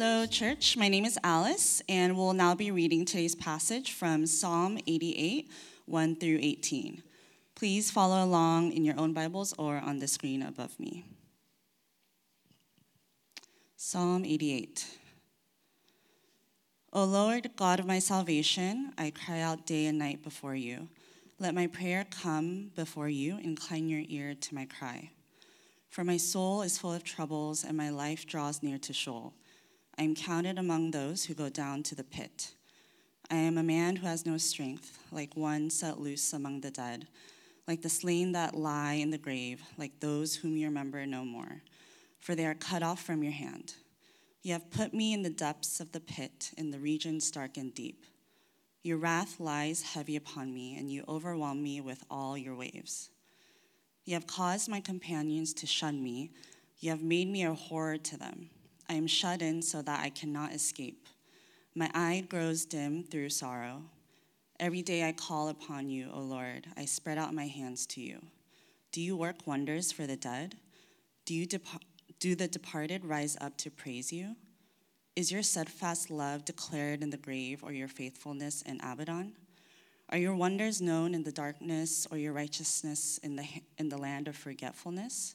Hello, church. My name is Alice, and we'll now be reading today's passage from Psalm 88, 1 through 18. Please follow along in your own Bibles or on the screen above me. Psalm 88. O Lord, God of my salvation, I cry out day and night before you. Let my prayer come before you, incline your ear to my cry. For my soul is full of troubles, and my life draws near to Sheol. I am counted among those who go down to the pit. I am a man who has no strength, like one set loose among the dead, like the slain that lie in the grave, like those whom you remember no more, for they are cut off from your hand. You have put me in the depths of the pit, in the regions dark and deep. Your wrath lies heavy upon me, and you overwhelm me with all your waves. You have caused my companions to shun me. You have made me a horror to them. I am shut in so that I cannot escape. My eye grows dim through sorrow. Every day I call upon you, O Lord. I spread out my hands to you. Do you work wonders for the dead? Do, you dep- do the departed rise up to praise you? Is your steadfast love declared in the grave or your faithfulness in Abaddon? Are your wonders known in the darkness or your righteousness in the, in the land of forgetfulness?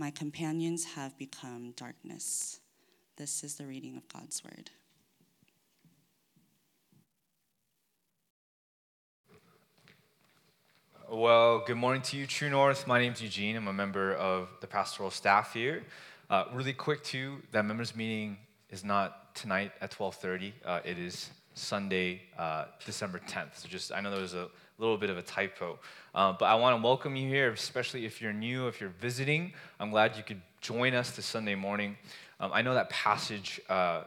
My companions have become darkness. This is the reading of God's word. Well, good morning to you, True North. My name is Eugene. I'm a member of the pastoral staff here. Uh, really quick, too, that members meeting is not tonight at 12:30. Uh, it is Sunday, uh, December 10th. So just, I know there was a little bit of a typo. Uh, but I want to welcome you here, especially if you're new, if you're visiting. I'm glad you could join us this Sunday morning. Um, I know that passage, uh,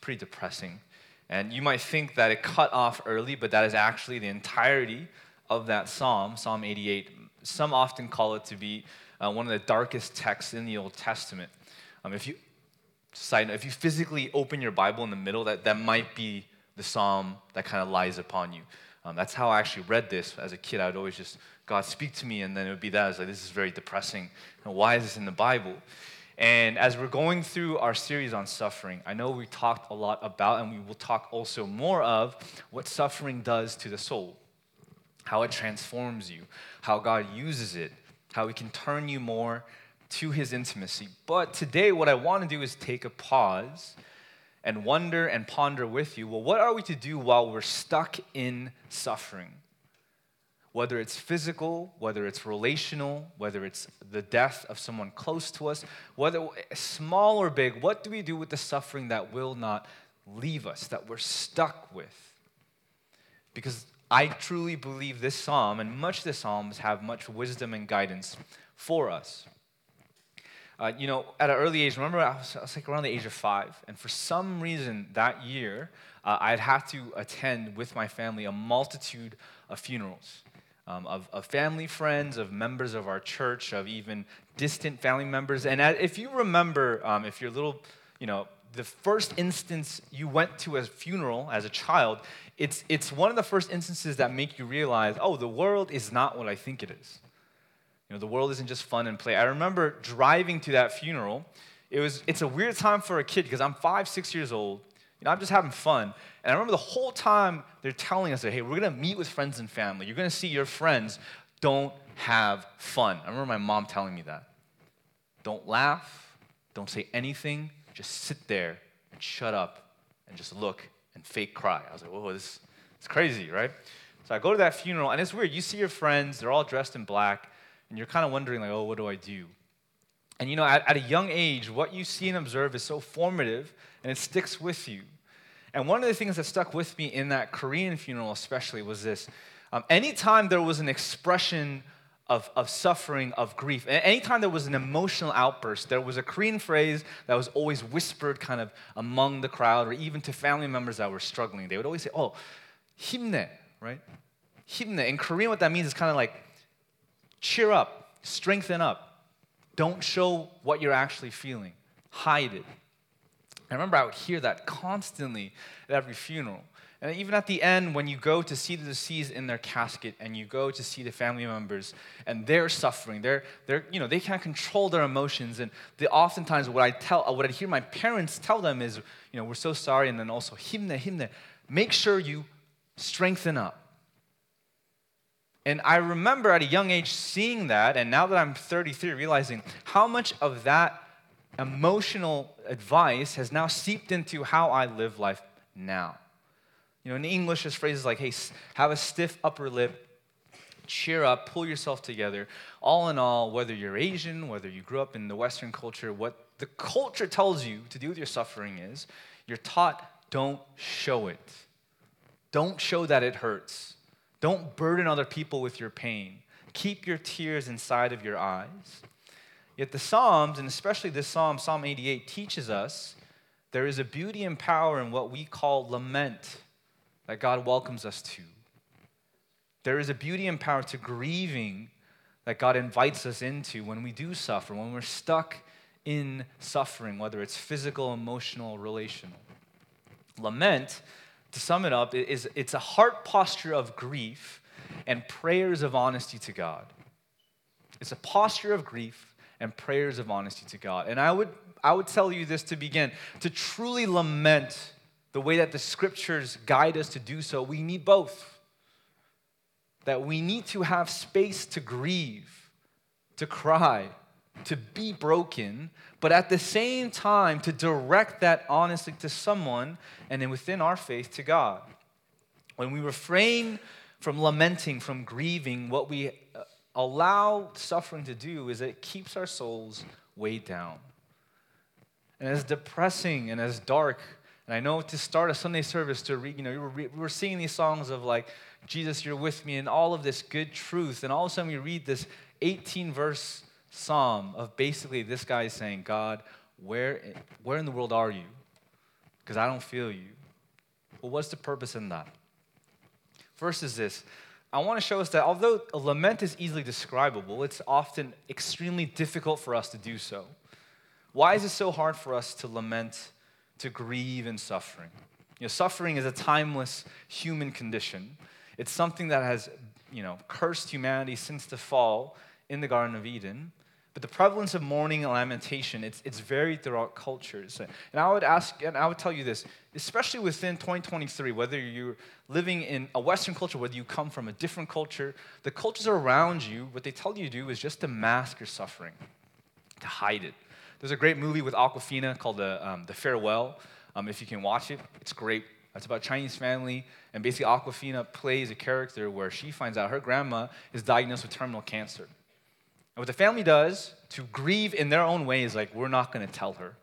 pretty depressing. And you might think that it cut off early, but that is actually the entirety of that psalm, Psalm 88. Some often call it to be uh, one of the darkest texts in the Old Testament. Um, if you side note, if you physically open your Bible in the middle, that, that might be the psalm that kind of lies upon you. Um, that's how I actually read this as a kid. I would always just, God, speak to me, and then it would be that. I was like, this is very depressing. And why is this in the Bible? And as we're going through our series on suffering, I know we talked a lot about, and we will talk also more of, what suffering does to the soul, how it transforms you, how God uses it, how He can turn you more to His intimacy. But today, what I want to do is take a pause and wonder and ponder with you well, what are we to do while we're stuck in suffering? Whether it's physical, whether it's relational, whether it's the death of someone close to us, whether small or big, what do we do with the suffering that will not leave us, that we're stuck with? Because I truly believe this psalm and much of the psalms have much wisdom and guidance for us. Uh, you know, at an early age, remember I was, I was, like around the age of five, and for some reason that year, uh, I'd have to attend with my family a multitude of funerals. Um, of, of, family friends, of members of our church, of even distant family members. And if you remember, um, if you're little, you know, the first instance you went to a funeral as a child, it's, it's one of the first instances that make you realize, oh, the world is not what I think it is. You know, the world isn't just fun and play. I remember driving to that funeral. It was, it's a weird time for a kid because I'm five, six years old. You know, I'm just having fun. And I remember the whole time they're telling us that, hey, we're going to meet with friends and family. You're going to see your friends. Don't have fun. I remember my mom telling me that. Don't laugh. Don't say anything. Just sit there and shut up and just look and fake cry. I was like, whoa, this is crazy, right? So I go to that funeral, and it's weird. You see your friends, they're all dressed in black and you're kind of wondering, like, oh, what do I do? And you know, at, at a young age, what you see and observe is so formative and it sticks with you. And one of the things that stuck with me in that Korean funeral, especially, was this um, anytime there was an expression of, of suffering, of grief, anytime there was an emotional outburst, there was a Korean phrase that was always whispered kind of among the crowd or even to family members that were struggling. They would always say, oh, himne, right? Himne. In Korean, what that means is kind of like, cheer up, strengthen up. Don't show what you're actually feeling, hide it. I remember I would hear that constantly at every funeral. And even at the end, when you go to see the deceased in their casket and you go to see the family members and they're suffering, they're, they're, you know, they can't control their emotions. And they, oftentimes, what I tell, what I hear my parents tell them is, you know, we're so sorry. And then also, himne, himne. Make sure you strengthen up. And I remember at a young age seeing that. And now that I'm 33, realizing how much of that emotional advice has now seeped into how I live life now. You know, in English, there's phrases like, hey, have a stiff upper lip, cheer up, pull yourself together. All in all, whether you're Asian, whether you grew up in the Western culture, what the culture tells you to do with your suffering is you're taught don't show it. Don't show that it hurts. Don't burden other people with your pain. Keep your tears inside of your eyes. Yet the Psalms, and especially this Psalm, Psalm 88, teaches us there is a beauty and power in what we call lament that God welcomes us to. There is a beauty and power to grieving that God invites us into when we do suffer, when we're stuck in suffering, whether it's physical, emotional, relational. Lament, to sum it up, is it's a heart posture of grief and prayers of honesty to God. It's a posture of grief and prayers of honesty to God. And I would I would tell you this to begin to truly lament the way that the scriptures guide us to do so, we need both. That we need to have space to grieve, to cry, to be broken, but at the same time to direct that honestly to someone and then within our faith to God. When we refrain from lamenting, from grieving, what we uh, allow suffering to do is it keeps our souls weighed down. And as depressing and as dark and I know to start a Sunday service to read, you know, we were singing these songs of like, Jesus, you're with me, and all of this good truth. And all of a sudden we read this 18 verse psalm of basically this guy saying, God, where, where in the world are you? Because I don't feel you. Well, what's the purpose in that? First is this I want to show us that although a lament is easily describable, it's often extremely difficult for us to do so. Why is it so hard for us to lament to grieve in suffering. You know, suffering is a timeless human condition. It's something that has, you know, cursed humanity since the fall in the Garden of Eden. But the prevalence of mourning and lamentation, it's, it's varied throughout cultures. And I would ask, and I would tell you this, especially within 2023, whether you're living in a Western culture, whether you come from a different culture, the cultures around you, what they tell you to do is just to mask your suffering, to hide it. There's a great movie with Awkwafina called The, um, the Farewell. Um, if you can watch it, it's great. It's about Chinese family, and basically Awkwafina plays a character where she finds out her grandma is diagnosed with terminal cancer. And what the family does to grieve in their own way is like, we're not going to tell her.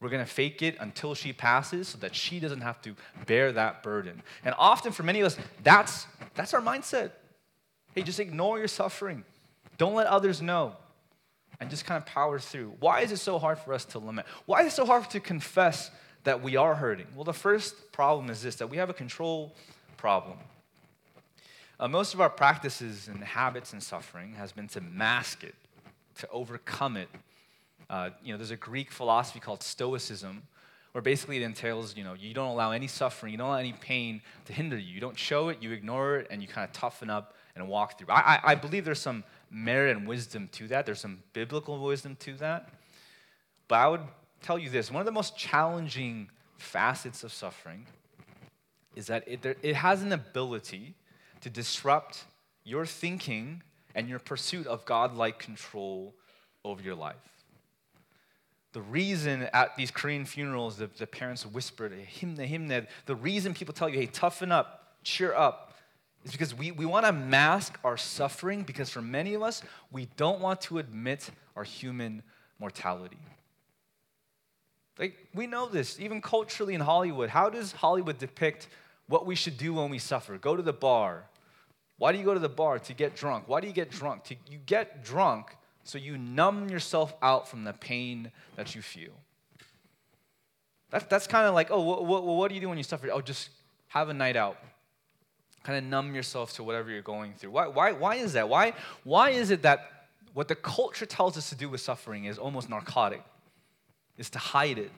We're going to fake it until she passes so that she doesn't have to bear that burden. And often for many of us, that's, that's our mindset. Hey, just ignore your suffering. Don't let others know and just kind of power through. Why is it so hard for us to lament? Why is it so hard to confess that we are hurting? Well, the first problem is this that we have a control problem. Uh, most of our practices and habits and suffering has been to mask it, to overcome it. Uh, you know, there's a Greek philosophy called Stoicism, where basically it entails, you know, you don't allow any suffering, you don't allow any pain to hinder you. You don't show it, you ignore it, and you kind of toughen up and walk through. I, I, I believe there's some merit and wisdom to that. There's some biblical wisdom to that. But I would tell you this one of the most challenging facets of suffering is that it, it has an ability to disrupt your thinking and your pursuit of godlike control over your life. The reason at these Korean funerals, the, the parents whispered, himne, himne, the reason people tell you, hey, toughen up, cheer up, is because we, we want to mask our suffering because for many of us, we don't want to admit our human mortality. Like, we know this, even culturally in Hollywood. How does Hollywood depict what we should do when we suffer? Go to the bar, Why do you go to the bar? To get drunk. Why do you get drunk? To, you get drunk so you numb yourself out from the pain that you feel. That, that's kind of like, oh, what, what, what do you do when you suffer? Oh, just have a night out. Kind of numb yourself to whatever you're going through. Why, why, why is that? Why, why is it that what the culture tells us to do with suffering is almost narcotic? Is to hide it.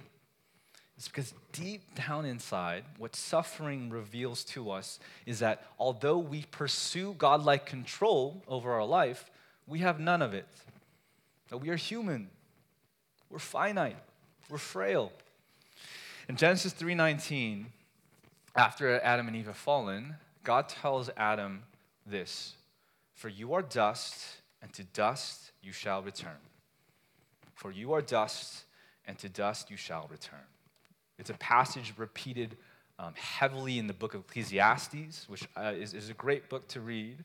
It's because deep down inside, what suffering reveals to us is that although we pursue godlike control over our life, we have none of it. That we are human, we're finite, we're frail. In Genesis 3:19, after Adam and Eve have fallen, God tells Adam this: "For you are dust, and to dust you shall return. For you are dust, and to dust you shall return." It's a passage repeated um, heavily in the book of Ecclesiastes, which uh, is, is a great book to read.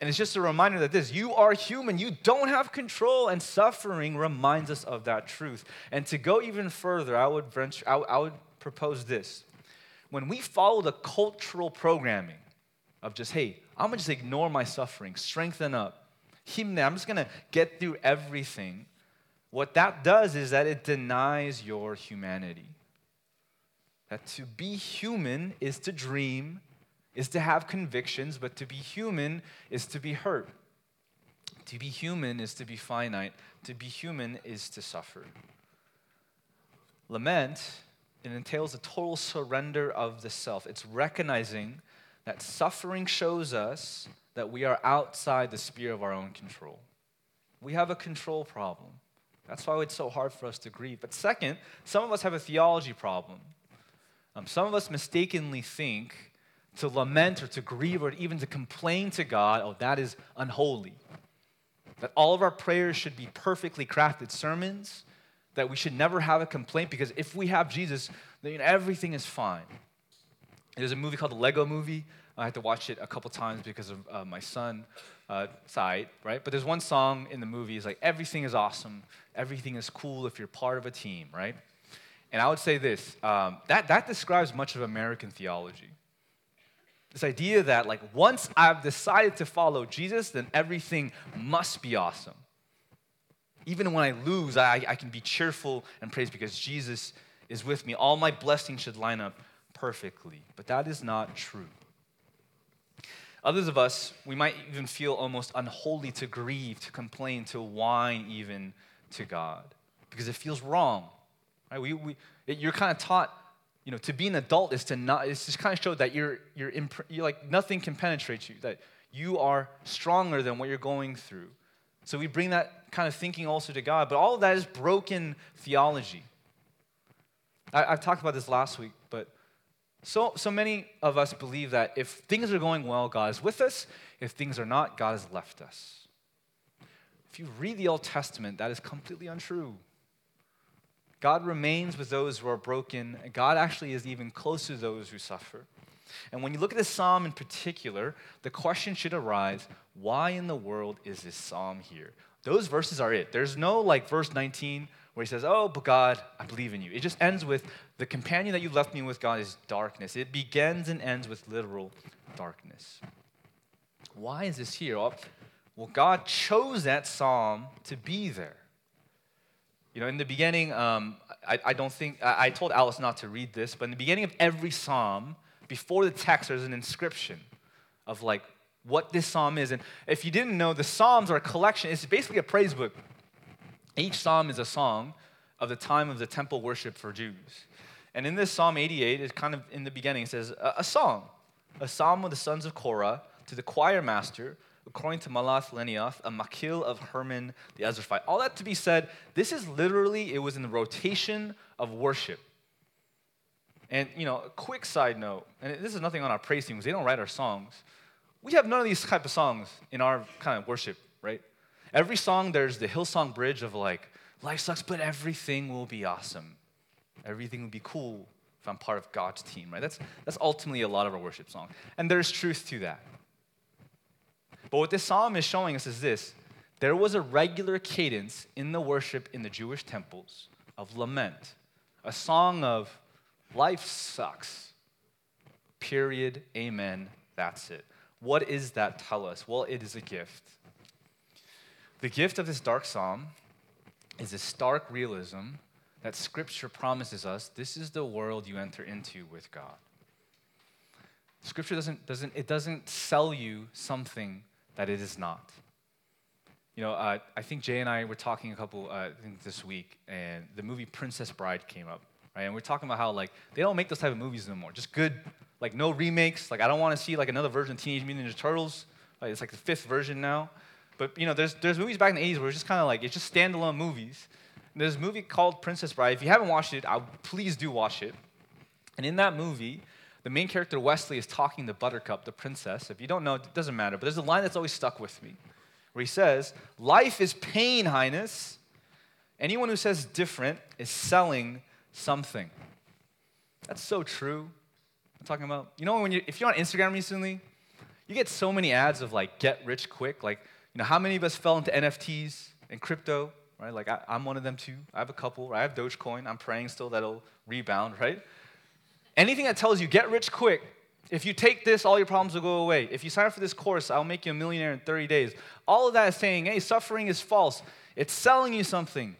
And it's just a reminder that this, you are human, you don't have control, and suffering reminds us of that truth. And to go even further, I would, venture, I, I would propose this. When we follow the cultural programming of just, hey, I'm gonna just ignore my suffering, strengthen up, I'm just gonna get through everything, what that does is that it denies your humanity. That to be human is to dream, is to have convictions, but to be human is to be hurt. To be human is to be finite. To be human is to suffer. Lament, it entails a total surrender of the self. It's recognizing that suffering shows us that we are outside the sphere of our own control. We have a control problem. That's why it's so hard for us to grieve. But second, some of us have a theology problem. Um, some of us mistakenly think to lament or to grieve or even to complain to God, oh, that is unholy. That all of our prayers should be perfectly crafted sermons, that we should never have a complaint because if we have Jesus, then everything is fine. There's a movie called The Lego Movie. I had to watch it a couple times because of uh, my son uh, side, right? But there's one song in the movie is like everything is awesome, everything is cool if you're part of a team, right? And I would say this um, that, that describes much of American theology. This idea that, like, once I've decided to follow Jesus, then everything must be awesome. Even when I lose, I, I can be cheerful and praise because Jesus is with me. All my blessings should line up perfectly. But that is not true. Others of us, we might even feel almost unholy to grieve, to complain, to whine even to God because it feels wrong. Right? We, we, you're kind of taught, you know, to be an adult is to not, it's just kind of show that you're, you're, imp- you're like, nothing can penetrate you, that you are stronger than what you're going through. So we bring that kind of thinking also to God, but all of that is broken theology. I, I've talked about this last week, but so, so many of us believe that if things are going well, God is with us. If things are not, God has left us. If you read the Old Testament, that is completely untrue. God remains with those who are broken. God actually is even closer to those who suffer. And when you look at this psalm in particular, the question should arise why in the world is this psalm here? Those verses are it. There's no like verse 19 where he says, Oh, but God, I believe in you. It just ends with the companion that you left me with, God, is darkness. It begins and ends with literal darkness. Why is this here? Well, God chose that psalm to be there. You know, in the beginning, um, I, I, don't think, I, I told Alice not to read this, but in the beginning of every psalm, before the text, there's an inscription of like what this psalm is. And if you didn't know, the psalms are a collection, it's basically a praise book. Each psalm is a song of the time of the temple worship for Jews. And in this Psalm 88, it's kind of in the beginning, it says, a, a song, a psalm of the sons of Korah to the choir master according to Mahalath Leannoth, a Maskil of Heman the Ezrahite. All that to be said, this is literally, it was in the rotation of worship. And, you know, a quick side note, and this is nothing on our praise team because they don't write our songs. We have none of these type of songs in our kind of worship, right? Every song, there's the Hillsong bridge of like, life sucks, but everything will be awesome. Everything will be cool if I'm part of God's team, right? That's, that's ultimately a lot of our worship song. And there's truth to that. But what this psalm is showing us is this there was a regular cadence in the worship in the Jewish temples of lament, a song of life sucks. Period. Amen. That's it. What is that tell us? Well, it is a gift. The gift of this dark psalm is a stark realism that Scripture promises us this is the world you enter into with God. Scripture doesn't, doesn't, it doesn't sell you something that it is not. You know, uh, I think Jay and I were talking a couple, uh, this week, and the movie Princess Bride came up, right? And we're talking about how, like, they don't make those type of movies anymore. Just good, like, no remakes. Like, I don't want to see, like, another version of Teenage Mutant Ninja Turtles. Like, it's like the fifth version now. But, you know, there's, there's movies back in the 80s where it's just kind of like, it's just standalone movies. And there's a movie called Princess Bride. If you haven't watched it, I, please do watch it. And in that movie, the main character, Westley is talking to Buttercup, the princess. If you don't know, it doesn't matter. But there's a line that's always stuck with me where he says, Life is pain, Highness. Anyone who says different is selling something. That's so true. I'm talking about, you know, when you if you're on Instagram recently, you get so many ads of like get rich quick. Like, you know, how many of us fell into NFTs and crypto, right? Like, I, am one of them too. I have a couple. Right? I have Dogecoin. I'm praying still that'll rebound, right? Anything that tells you get rich quick, if you take this, all your problems will go away. If you sign up for this course, I'll make you a millionaire in 30 days. All of that is saying, hey, suffering is false. It's selling you something.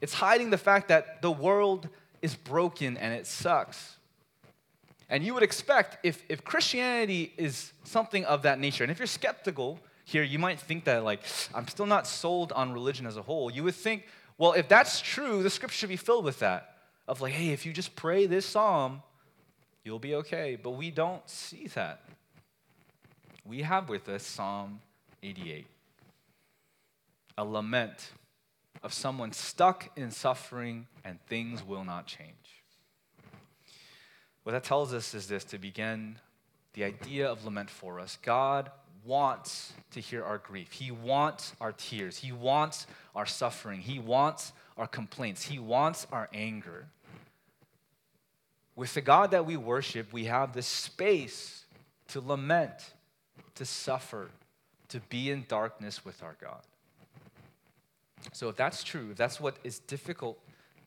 It's hiding the fact that the world is broken and it sucks. And you would expect if, if Christianity is something of that nature, and if you're skeptical here, you might think that, like, I'm still not sold on religion as a whole. You would think, well, if that's true, the scripture should be filled with that. Of like, hey, if you just pray this psalm, you'll be okay. But we don't see that. We have with us Psalm 88, a lament of someone stuck in suffering and things will not change. What that tells us is this to begin the idea of lament for us. God wants to hear our grief. He wants our tears. He wants our suffering. He wants our complaints. He wants our anger. With the God that we worship, we have the space to lament, to suffer, to be in darkness with our God. So, if that's true, if that's what is difficult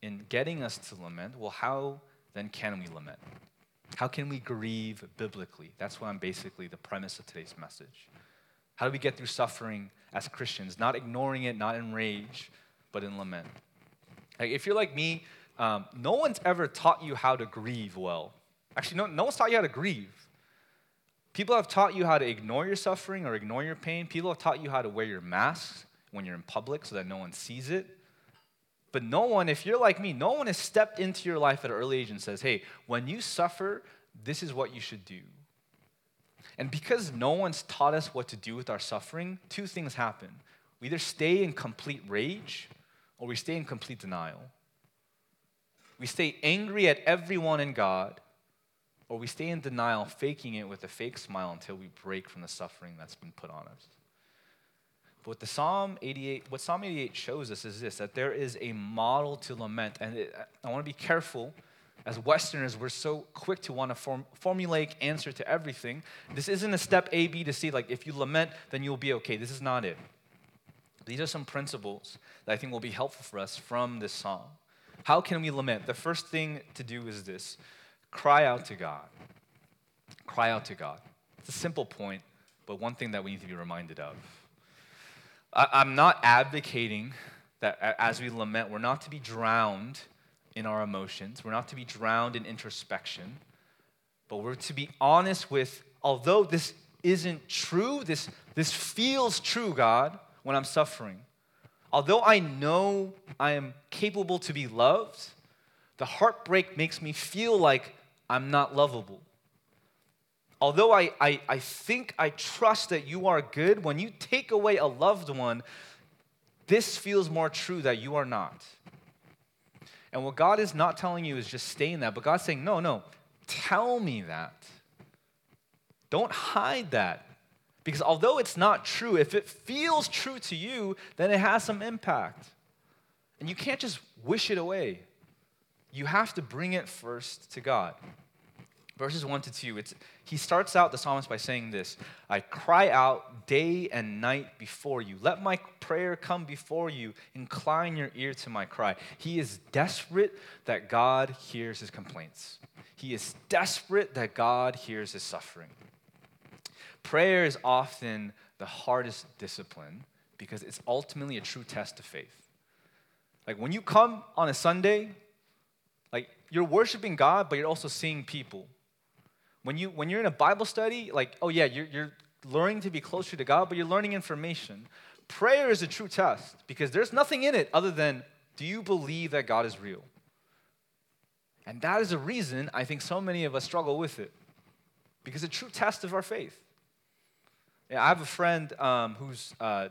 in getting us to lament, well, how then can we lament? How can we grieve biblically? That's what I'm basically the premise of today's message. How do we get through suffering as Christians? Not ignoring it, not in rage, but in lament. Like if you're like me, um, no one's ever taught you how to grieve well. Actually, no, no one's taught you how to grieve. People have taught you how to ignore your suffering or ignore your pain. People have taught you how to wear your mask when you're in public so that no one sees it. But no one, if you're like me, no one has stepped into your life at an early age and says, hey, when you suffer, this is what you should do. And because no one's taught us what to do with our suffering, two things happen. We either stay in complete rage or we stay in complete denial. We stay angry at everyone and God, or we stay in denial, faking it with a fake smile until we break from the suffering that's been put on us. But what the Psalm 88, what Psalm 88 shows us is this that there is a model to lament. And it, I want to be careful. As Westerners, we're so quick to want to form, formulaic answer to everything. This isn't a step A, B to C, like if you lament, then you'll be okay. This is not it. These are some principles that I think will be helpful for us from this psalm. How can we lament? The first thing to do is this cry out to God. Cry out to God. It's a simple point, but one thing that we need to be reminded of. I'm not advocating that as we lament, we're not to be drowned in our emotions, we're not to be drowned in introspection, but we're to be honest with, although this isn't true, this, this feels true, God, when I'm suffering. Although I know I am capable to be loved, the heartbreak makes me feel like I'm not lovable. Although I, I, I think I trust that you are good, when you take away a loved one, this feels more true that you are not. And what God is not telling you is just stay in that, but God's saying, no, no, tell me that. Don't hide that. Because although it's not true, if it feels true to you, then it has some impact. And you can't just wish it away. You have to bring it first to God. Verses 1 to 2, it's, he starts out the psalmist by saying this I cry out day and night before you. Let my prayer come before you. Incline your ear to my cry. He is desperate that God hears his complaints, he is desperate that God hears his suffering. Prayer is often the hardest discipline because it's ultimately a true test of faith. Like when you come on a Sunday, like you're worshiping God, but you're also seeing people. When you when you're in a Bible study, like, oh yeah, you're you're learning to be closer to God, but you're learning information. Prayer is a true test because there's nothing in it other than do you believe that God is real? And that is a reason I think so many of us struggle with it because a true test of our faith. I have a friend um, who's uh,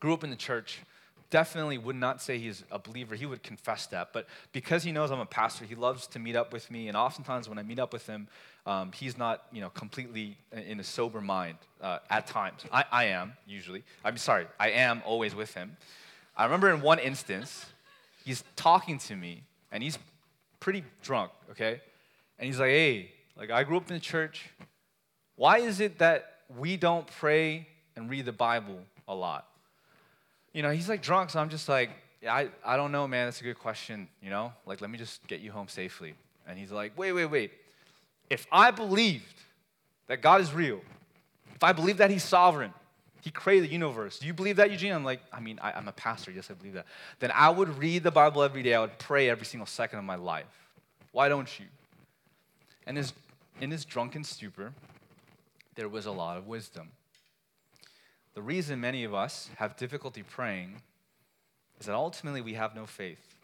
grew up in the church. Definitely would not say he's a believer. He would confess that. But because he knows I'm a pastor, he loves to meet up with me. And oftentimes when I meet up with him, um, he's not, you know, completely in a sober mind uh, at times. I, I am usually. I'm sorry. I am always with him. I remember in one instance, he's talking to me, and he's pretty drunk. Okay, and he's like, "Hey, like I grew up in the church. Why is it that we don't pray and read the Bible a lot?" You know, he's like drunk, so I'm just like, I, I don't know, man. That's a good question. You know, like let me just get you home safely. And he's like, wait, wait, wait. If I believed that God is real, if I believe that He's sovereign, He created the universe, do you believe that, Eugene? I'm like, I mean, I, I'm a pastor. Yes, I believe that. Then I would read the Bible every day. I would pray every single second of my life. Why don't you? And his, in his drunken stupor, there was a lot of wisdom. The reason many of us have difficulty praying is that ultimately we have no faith.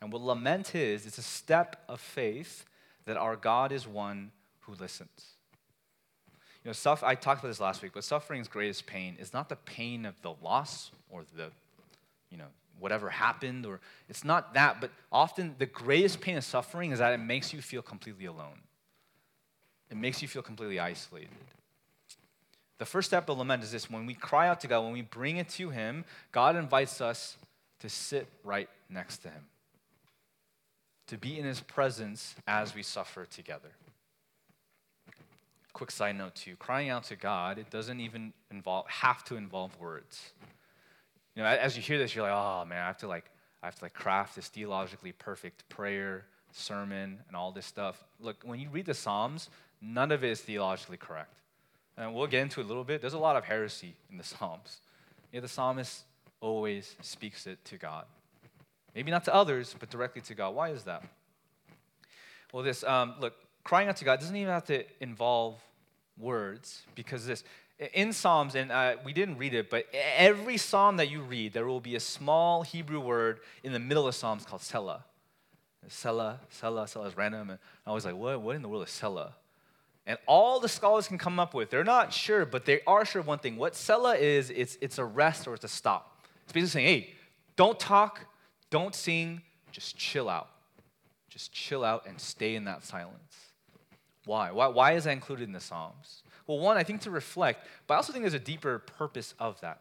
And what lament is, it's a step of faith that our God is one who listens. You know, suff- I talked about this last week, but suffering's greatest pain is not the pain of the loss or the, you know, whatever happened, or it's not that, but often the greatest pain of suffering is that it makes you feel completely alone. It makes you feel completely isolated. The first step of lament is this when we cry out to God, when we bring it to Him, God invites us to sit right next to Him to be in his presence as we suffer together. Quick side note too, crying out to God, it doesn't even involve have to involve words. You know, as you hear this, you're like, oh man, I have to like I have to like craft this theologically perfect prayer, sermon, and all this stuff. Look, when you read the Psalms, none of it is theologically correct. And we'll get into it a little bit. There's a lot of heresy in the Psalms. Yeah, the psalmist always speaks it to God. Maybe not to others, but directly to God. Why is that? Well, this, um, look, crying out to God doesn't even have to involve words because this, in Psalms, and uh, we didn't read it, but every psalm that you read, there will be a small Hebrew word in the middle of Psalms called Selah. Selah, Selah, Selah is random. And I was like, what, what in the world is Selah? And all the scholars can come up with, they're not sure, but they are sure of one thing. What Selah is, it's, it's a rest or it's a stop. It's basically saying, hey, don't talk, don't sing, just chill out. Just chill out and stay in that silence. Why? Why, why is that included in the Psalms? Well, one, I think to reflect, but I also think there's a deeper purpose of that.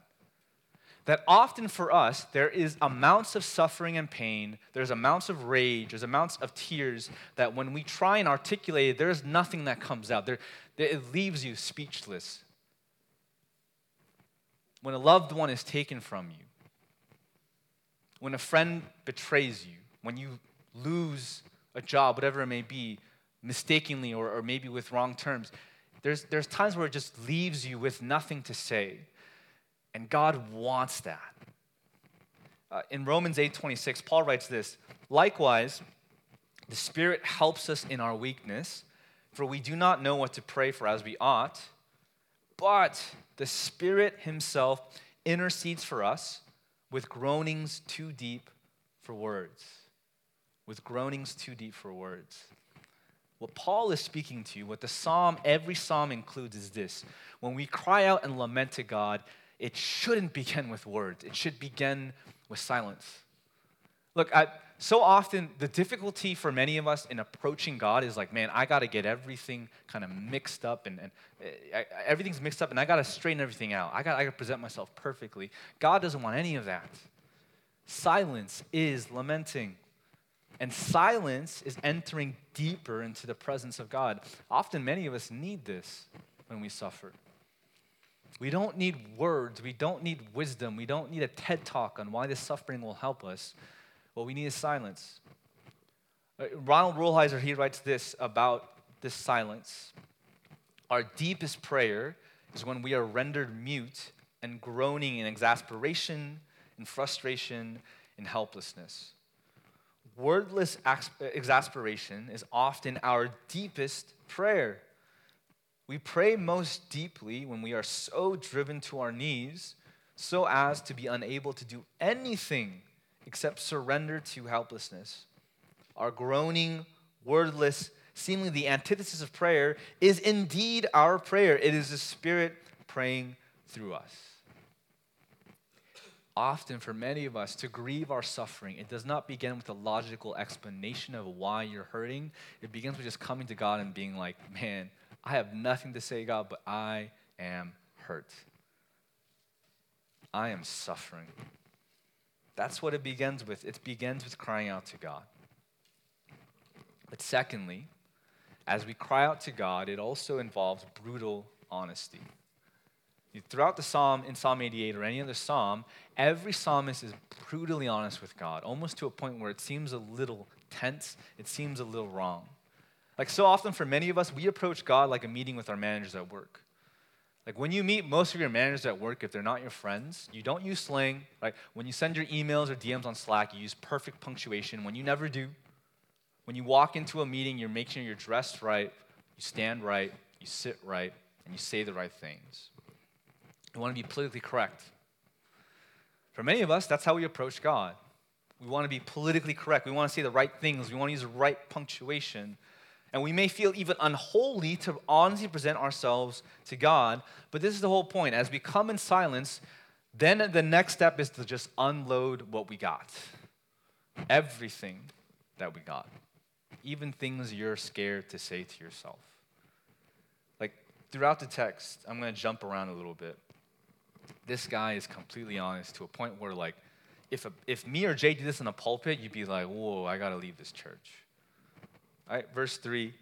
That often for us, there is amounts of suffering and pain, there's amounts of rage, there's amounts of tears that when we try and articulate it, there's nothing that comes out. There, it leaves you speechless. When a loved one is taken from you, when a friend betrays you, when you lose a job, whatever it may be, mistakenly or, or maybe with wrong terms, there's, there's times where it just leaves you with nothing to say. And God wants that. Uh, in Romans 8:26, Paul writes this, likewise, the Spirit helps us in our weakness, for we do not know what to pray for as we ought, but the Spirit Himself intercedes for us with groanings too deep for words. With groanings too deep for words. What Paul is speaking to, you, what the psalm, every psalm includes, is this. When we cry out and lament to God, it shouldn't begin with words, it should begin with silence. Look, I, so often the difficulty for many of us in approaching God is like, man, I got to get everything kind of mixed up and, and uh, everything's mixed up and I got to straighten everything out. I got I to present myself perfectly. God doesn't want any of that. Silence is lamenting. And silence is entering deeper into the presence of God. Often, many of us need this when we suffer. We don't need words. We don't need wisdom. We don't need a TED talk on why this suffering will help us. What we need is silence. Uh, Ronald Rolheiser, he writes this about this silence. Our deepest prayer is when we are rendered mute and groaning in exasperation, in frustration, in helplessness. Wordless exasperation is often our deepest prayer. We pray most deeply when we are so driven to our knees so as to be unable to do anything except surrender to helplessness. Our groaning, wordless, seemingly the antithesis of prayer, is indeed our prayer. It is the Spirit praying through us. Often, for many of us, to grieve our suffering, it does not begin with a logical explanation of why you're hurting. It begins with just coming to God and being like, man, I have nothing to say, God, but I am hurt. I am suffering. That's what it begins with. It begins with crying out to God. But secondly, as we cry out to God, it also involves brutal honesty. Throughout the psalm, in Psalm 88 or any other psalm, every psalmist is brutally honest with God, almost to a point where it seems a little tense, it seems a little wrong. Like so often for many of us, we approach God like a meeting with our managers at work. Like when you meet most of your managers at work, if they're not your friends, you don't use slang. Like when you send your emails or DMs on Slack, you use perfect punctuation when you never do. When you walk into a meeting, you're making sure you're dressed right, you stand right, you sit right, and you say the right things. You want to be politically correct. For many of us, that's how we approach God. We want to be politically correct. We want to say the right things. We want to use the right punctuation. And we may feel even unholy to honestly present ourselves to God, but this is the whole point. As we come in silence, then the next step is to just unload what we got. Everything that we got. Even things you're scared to say to yourself. Like throughout the text, I'm going to jump around a little bit. This guy is completely honest to a point where, like, if, a, if me or Jay did this in a pulpit, you'd be like, whoa, I got to leave this church. All right, verse 3,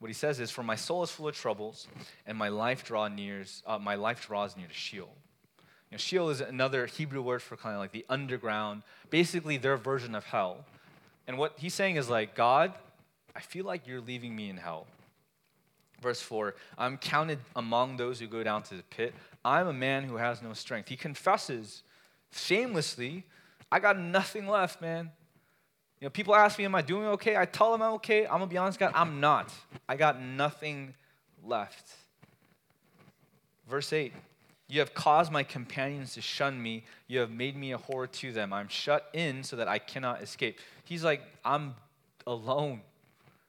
what he says is, For my soul is full of troubles, and my life, uh, my life draws near to Sheol. You know, Sheol is another Hebrew word for kind of like the underground, basically their version of hell. And what he's saying is like, God, I feel like you're leaving me in hell. Verse 4 I'm counted among those who go down to the pit. I'm a man who has no strength. He confesses shamelessly, I got nothing left, man. You know, people ask me, Am I doing okay? I tell them I'm okay. I'm gonna be honest, God, I'm not. I got nothing left. Verse 8 You have caused my companions to shun me. You have made me a horror to them. I'm shut in so that I cannot escape. He's like, I'm alone.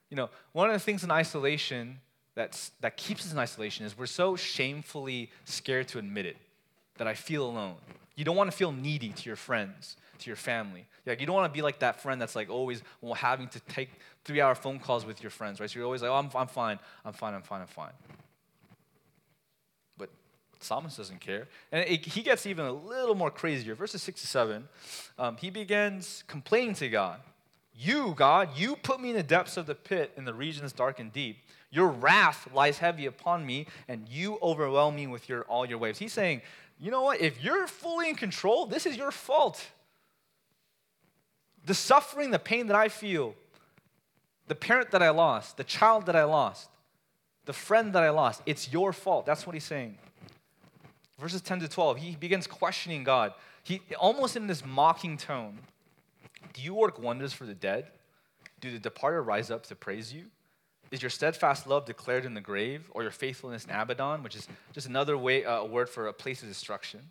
You know, one of the things in isolation that's, that keeps us in isolation is we're so shamefully scared to admit it that I feel alone. You don't want to feel needy to your friends to your family. Like, you don't want to be like that friend that's like always having to take three hour phone calls with your friends, right? So you're always like, oh, I'm, I'm fine, I'm fine, I'm fine, I'm fine. But Psalmist doesn't care. And it, he gets even a little more crazier. Verses 6 to 7, um, he begins complaining to God. You, God, you put me in the depths of the pit in the regions dark and deep. Your wrath lies heavy upon me, and you overwhelm me with your, all your waves. He's saying, you know what? If you're fully in control, this is your fault. The suffering, the pain that I feel, the parent that I lost, the child that I lost, the friend that I lost, it's your fault. That's what he's saying. Verses 10 to 12, he begins questioning God. He almost in this mocking tone. Do you work wonders for the dead? Do the departed rise up to praise you? Is your steadfast love declared in the grave, or your faithfulness in Abaddon, which is just another way, uh, a word for a place of destruction?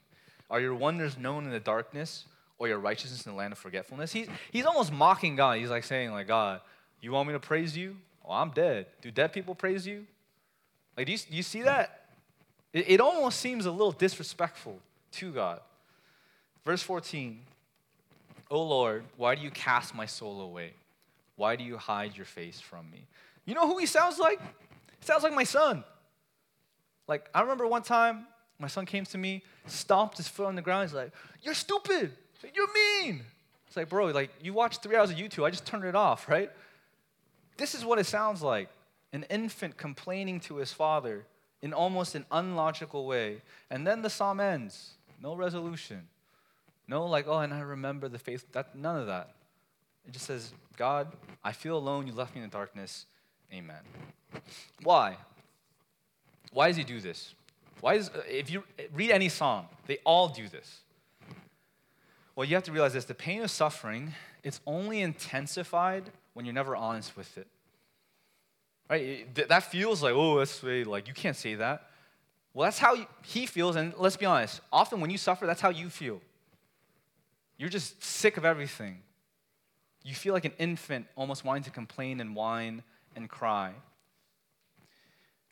Are your wonders known in the darkness, or your righteousness in the land of forgetfulness. He's, he's almost mocking God. He's like saying, like, God, you want me to praise you? Well, I'm dead. Do dead people praise you? Like, do you, do you see that? It, it almost seems a little disrespectful to God. Verse 14, O Lord, why do you cast my soul away? Why do you hide your face from me? You know who he sounds like? He sounds like my son. Like, I remember one time my son came to me, stomped his foot on the ground. He's like, You're stupid. You're mean. It's like, bro, like you watch three hours of YouTube, I just turned it off, right? This is what it sounds like an infant complaining to his father in almost an unlogical way. And then the psalm ends. No resolution. No, like, oh, and I remember the faith. That, none of that. It just says, God, I feel alone. You left me in the darkness. Amen. Why? Why does he do this? Why is, if you read any psalm, they all do this. Well, you have to realize this the pain of suffering, it's only intensified when you're never honest with it. Right? That feels like, oh, that's like, you can't say that. Well, that's how he feels, and let's be honest, often when you suffer, that's how you feel. You're just sick of everything. You feel like an infant almost wanting to complain and whine and cry.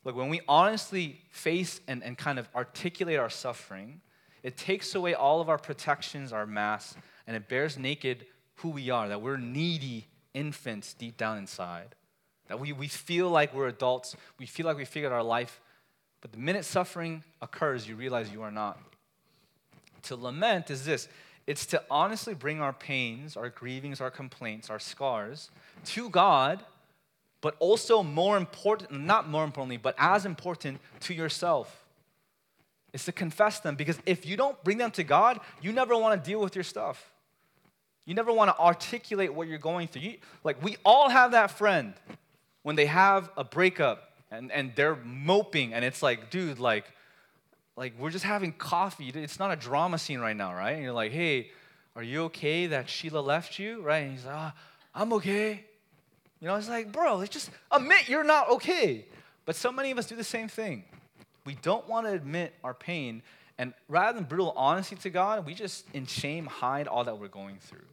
Look, when we honestly face and, and kind of articulate our suffering, it takes away all of our protections, our masks, and it bares naked who we are, that we're needy infants deep down inside. That we, we feel like we're adults, we feel like we figured our life, but the minute suffering occurs, you realize you are not. To lament is this it's to honestly bring our pains, our grievings, our complaints, our scars to God but also more important, not more importantly, but as important to yourself. Is to confess them because if you don't bring them to God, you never want to deal with your stuff. You never want to articulate what you're going through. You, like, we all have that friend when they have a breakup and, and they're moping, and it's like, dude, like, like we're just having coffee. It's not a drama scene right now, right? And you're like, hey, are you okay that Sheila left you? Right? And he's like, ah, I'm okay. You know, it's like, bro, it's just admit you're not okay. But so many of us do the same thing. We don't want to admit our pain, and rather than brutal honesty to God, we just in shame hide all that we're going through.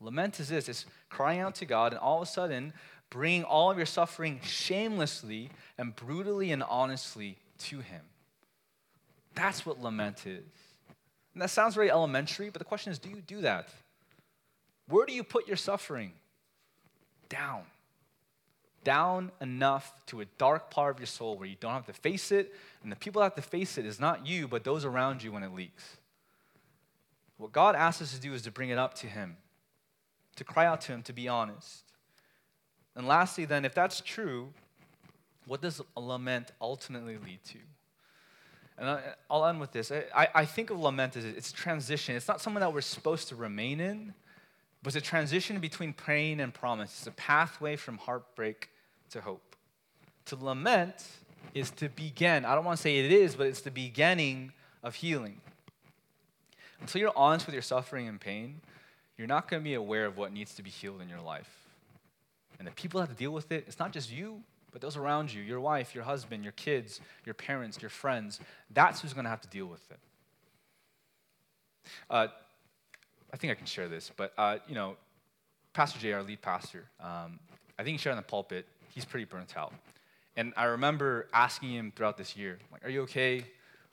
Lament is this it's crying out to God, and all of a sudden, bringing all of your suffering shamelessly and brutally and honestly to Him. That's what lament is. And that sounds very elementary, but the question is do you do that? Where do you put your suffering? down. Down enough to a dark part of your soul where you don't have to face it, and the people that have to face it is not you, but those around you when it leaks. What God asks us to do is to bring it up to Him, to cry out to Him, to be honest. And lastly, then, if that's true, what does a lament ultimately lead to? And I'll end with this. I, I think of lament as it's transition. It's not something that we're supposed to remain in, but it's a transition between pain and promise. It's a pathway from heartbreak to hope. To lament is to begin. I don't want to say it is, but it's the beginning of healing. Until you're honest with your suffering and pain, you're not going to be aware of what needs to be healed in your life. And the people that have to deal with it, it's not just you, but those around you your wife, your husband, your kids, your parents, your friends. That's who's going to have to deal with it. Uh, I think I can share this, but uh, you know, Pastor Jay, our lead pastor, um, I think he shared on the pulpit. He's pretty burnt out, and I remember asking him throughout this year, like, "Are you okay?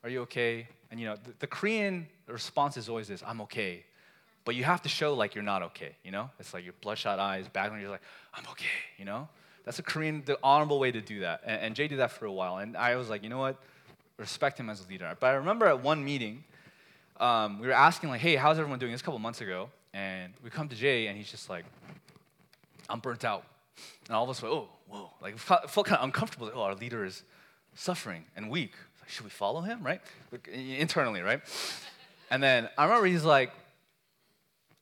Are you okay?" And you know, the, the Korean response is always this: "I'm okay," but you have to show like you're not okay. You know, it's like your bloodshot eyes, background. You're like, "I'm okay," you know. That's a Korean, the honorable way to do that. And, and Jay did that for a while, and I was like, you know what? Respect him as a leader. But I remember at one meeting um, we were asking like, hey, how's everyone doing? This a couple months ago, and we come to Jay, and he's just like, I'm burnt out, and all of us went, oh, whoa, like felt, felt kind of uncomfortable. Like, oh, our leader is suffering and weak. Like, Should we follow him, right? Like, internally, right? And then I remember he's like,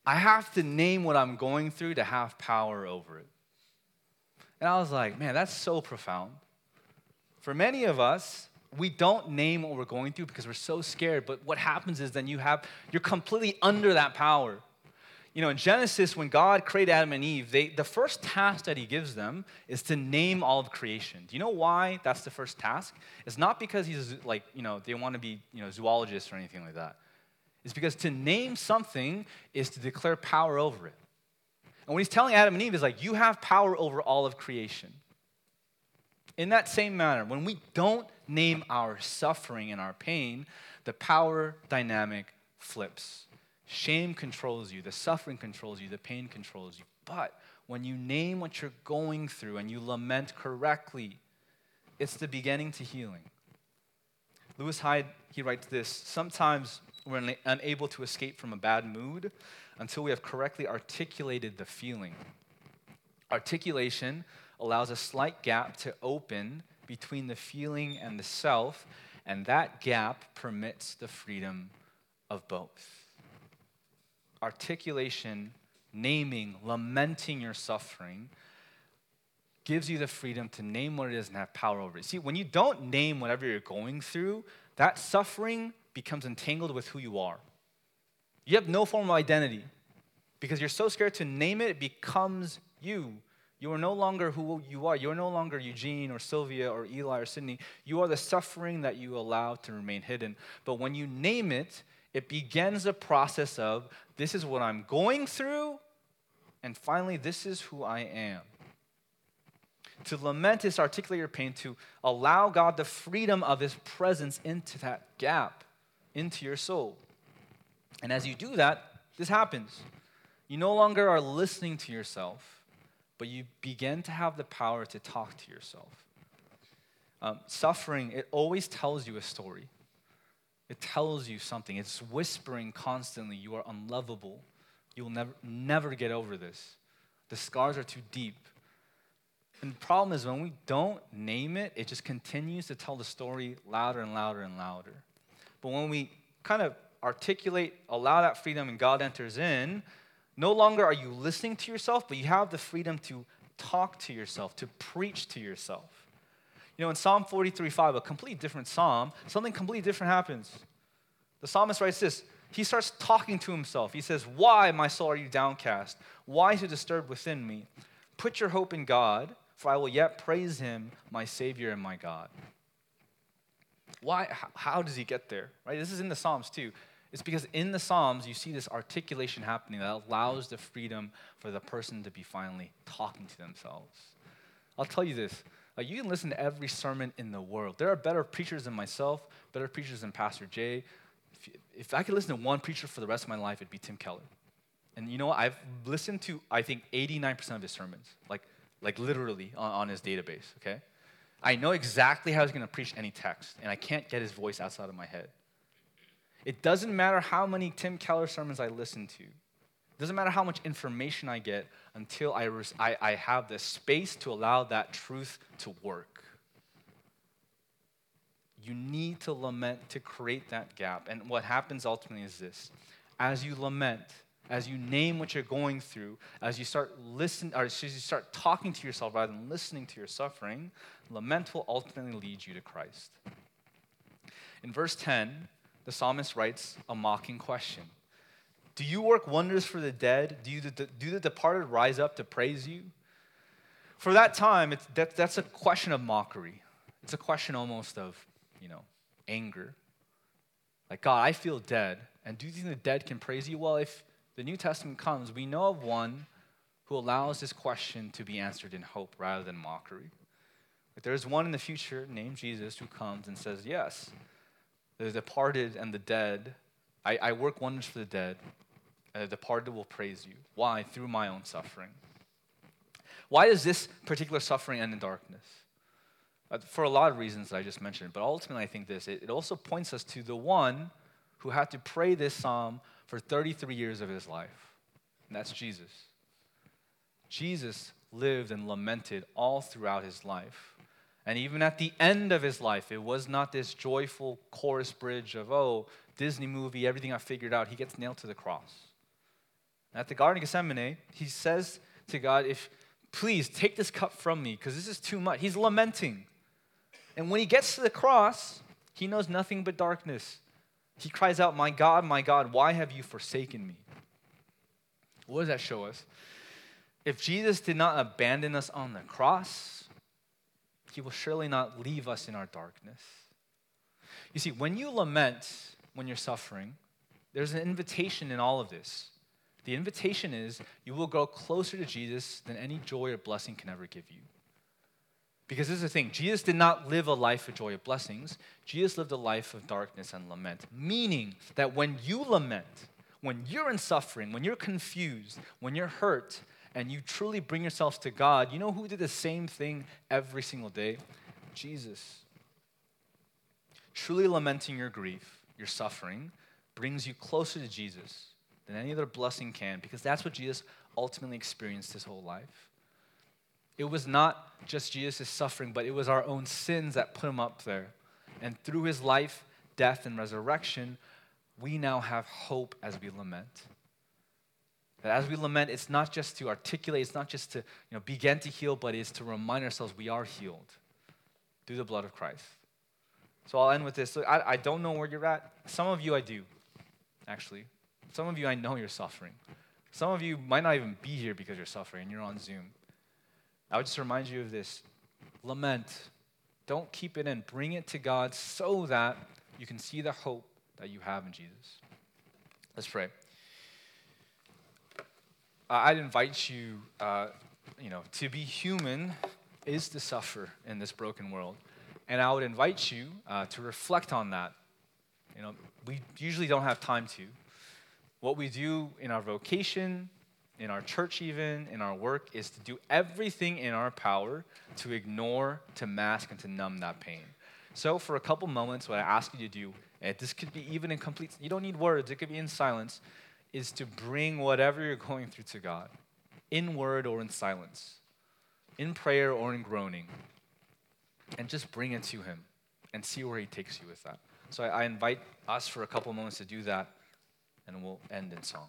I have to name what I'm going through to have power over it. And I was like, man, that's so profound. For many of us, we don't name what we're going through because we're so scared. But what happens is then you have, you're completely under that power. You know, in Genesis, when God created Adam and Eve, they, the first task that he gives them is to name all of creation. Do you know why that's the first task? It's not because he's like, you know, they want to be, you know, zoologists or anything like that. It's because to name something is to declare power over it. And what he's telling Adam and Eve is like, you have power over all of creation. In that same manner, when we don't name our suffering and our pain, the power dynamic flips. Shame controls you, the suffering controls you, the pain controls you. But when you name what you're going through and you lament correctly, it's the beginning to healing. Lewis Hyde, he writes this Sometimes we're unable to escape from a bad mood until we have correctly articulated the feeling. Articulation allows a slight gap to open between the feeling and the self, and that gap permits the freedom of both. Articulation, naming, lamenting your suffering gives you the freedom to name what it is and have power over it. See, when you don't name whatever you're going through, that suffering becomes entangled with who you are. You have no form of identity because you're so scared to name it, it becomes you. You are no longer who you are. You are no longer Eugene or Sylvia or Eli or Sydney. You are the suffering that you allow to remain hidden. But when you name it, it begins a process of this is what I'm going through, and finally, this is who I am. To lament is to articulate your pain, to allow God the freedom of His presence into that gap, into your soul. And as you do that, this happens. You no longer are listening to yourself, but you begin to have the power to talk to yourself. Um, suffering, it always tells you a story. It tells you something. It's whispering constantly, you are unlovable. You'll never, never get over this. The scars are too deep. And the problem is when we don't name it, it just continues to tell the story louder and louder and louder. But when we kind of articulate, allow that freedom, and God enters in, no longer are you listening to yourself, but you have the freedom to talk to yourself, to preach to yourself. You know, in Psalm 43 5, a completely different psalm, something completely different happens. The psalmist writes this He starts talking to himself. He says, Why, my soul, are you downcast? Why is it disturbed within me? Put your hope in God, for I will yet praise him, my Savior and my God. Why? How does he get there? Right? This is in the Psalms too. It's because in the Psalms, you see this articulation happening that allows the freedom for the person to be finally talking to themselves. I'll tell you this like you can listen to every sermon in the world. There are better preachers than myself, better preachers than Pastor Jay. If, if I could listen to one preacher for the rest of my life, it'd be Tim Keller. And you know? I've listened to, I think, 89% of his sermons, like, like literally on, on his database, okay? I know exactly how he's going to preach any text, and I can't get his voice outside of my head. It doesn't matter how many Tim Keller sermons I listen to. Doesn't matter how much information I get until I, res- I, I have the space to allow that truth to work. You need to lament to create that gap. And what happens ultimately is this as you lament, as you name what you're going through, as you start listening, or as you start talking to yourself rather than listening to your suffering, lament will ultimately lead you to Christ. In verse 10, the psalmist writes a mocking question Do you work wonders for the dead? Do, you, do the departed rise up to praise you? For that time, that, that's a question of mockery. It's a question almost of, you know, anger. Like, God, I feel dead. And do you think the dead can praise you? Well, if the New Testament comes, we know of one who allows this question to be answered in hope rather than mockery. Like there's one in the future named Jesus who comes and says, Yes, the departed and the dead. I, I work wonders for the dead. And the departed will praise you. Why? Through my own suffering. Why does this particular suffering end in darkness? Uh, for a lot of reasons that I just mentioned, but ultimately I think this it, it also points us to the one who had to pray this psalm for 33 years of his life, and that's Jesus. Jesus lived and lamented all throughout his life. And even at the end of his life, it was not this joyful chorus bridge of, oh, Disney movie, everything I figured out. He gets nailed to the cross. At the Garden of Gethsemane, he says to God, if please take this cup from me, because this is too much. He's lamenting. And when he gets to the cross, he knows nothing but darkness. He cries out, My God, my God, why have you forsaken me? What does that show us? If Jesus did not abandon us on the cross, he will surely not leave us in our darkness. You see, when you lament when you're suffering, there's an invitation in all of this. The invitation is you will grow closer to Jesus than any joy or blessing can ever give you. Because this is the thing Jesus did not live a life of joy or blessings, Jesus lived a life of darkness and lament. Meaning that when you lament, when you're in suffering, when you're confused, when you're hurt, and you truly bring yourselves to God, you know who did the same thing every single day? Jesus. Truly lamenting your grief, your suffering, brings you closer to Jesus than any other blessing can, because that's what Jesus ultimately experienced his whole life. It was not just Jesus' suffering, but it was our own sins that put him up there. And through his life, death, and resurrection, we now have hope as we lament. That as we lament, it's not just to articulate, it's not just to you know, begin to heal, but it's to remind ourselves we are healed through the blood of Christ. So I'll end with this. So I, I don't know where you're at. Some of you I do, actually. Some of you I know you're suffering. Some of you might not even be here because you're suffering, you're on Zoom. I would just remind you of this lament. Don't keep it in. Bring it to God so that you can see the hope that you have in Jesus. Let's pray. Uh, I'd invite you, uh, you know, to be human is to suffer in this broken world. And I would invite you uh, to reflect on that. You know, we usually don't have time to. What we do in our vocation, in our church, even in our work, is to do everything in our power to ignore, to mask, and to numb that pain. So, for a couple moments, what I ask you to do, and this could be even in complete, you don't need words, it could be in silence, is to bring whatever you're going through to God, in word or in silence, in prayer or in groaning, and just bring it to Him and see where He takes you with that. So, I, I invite us for a couple moments to do that, and we'll end in song.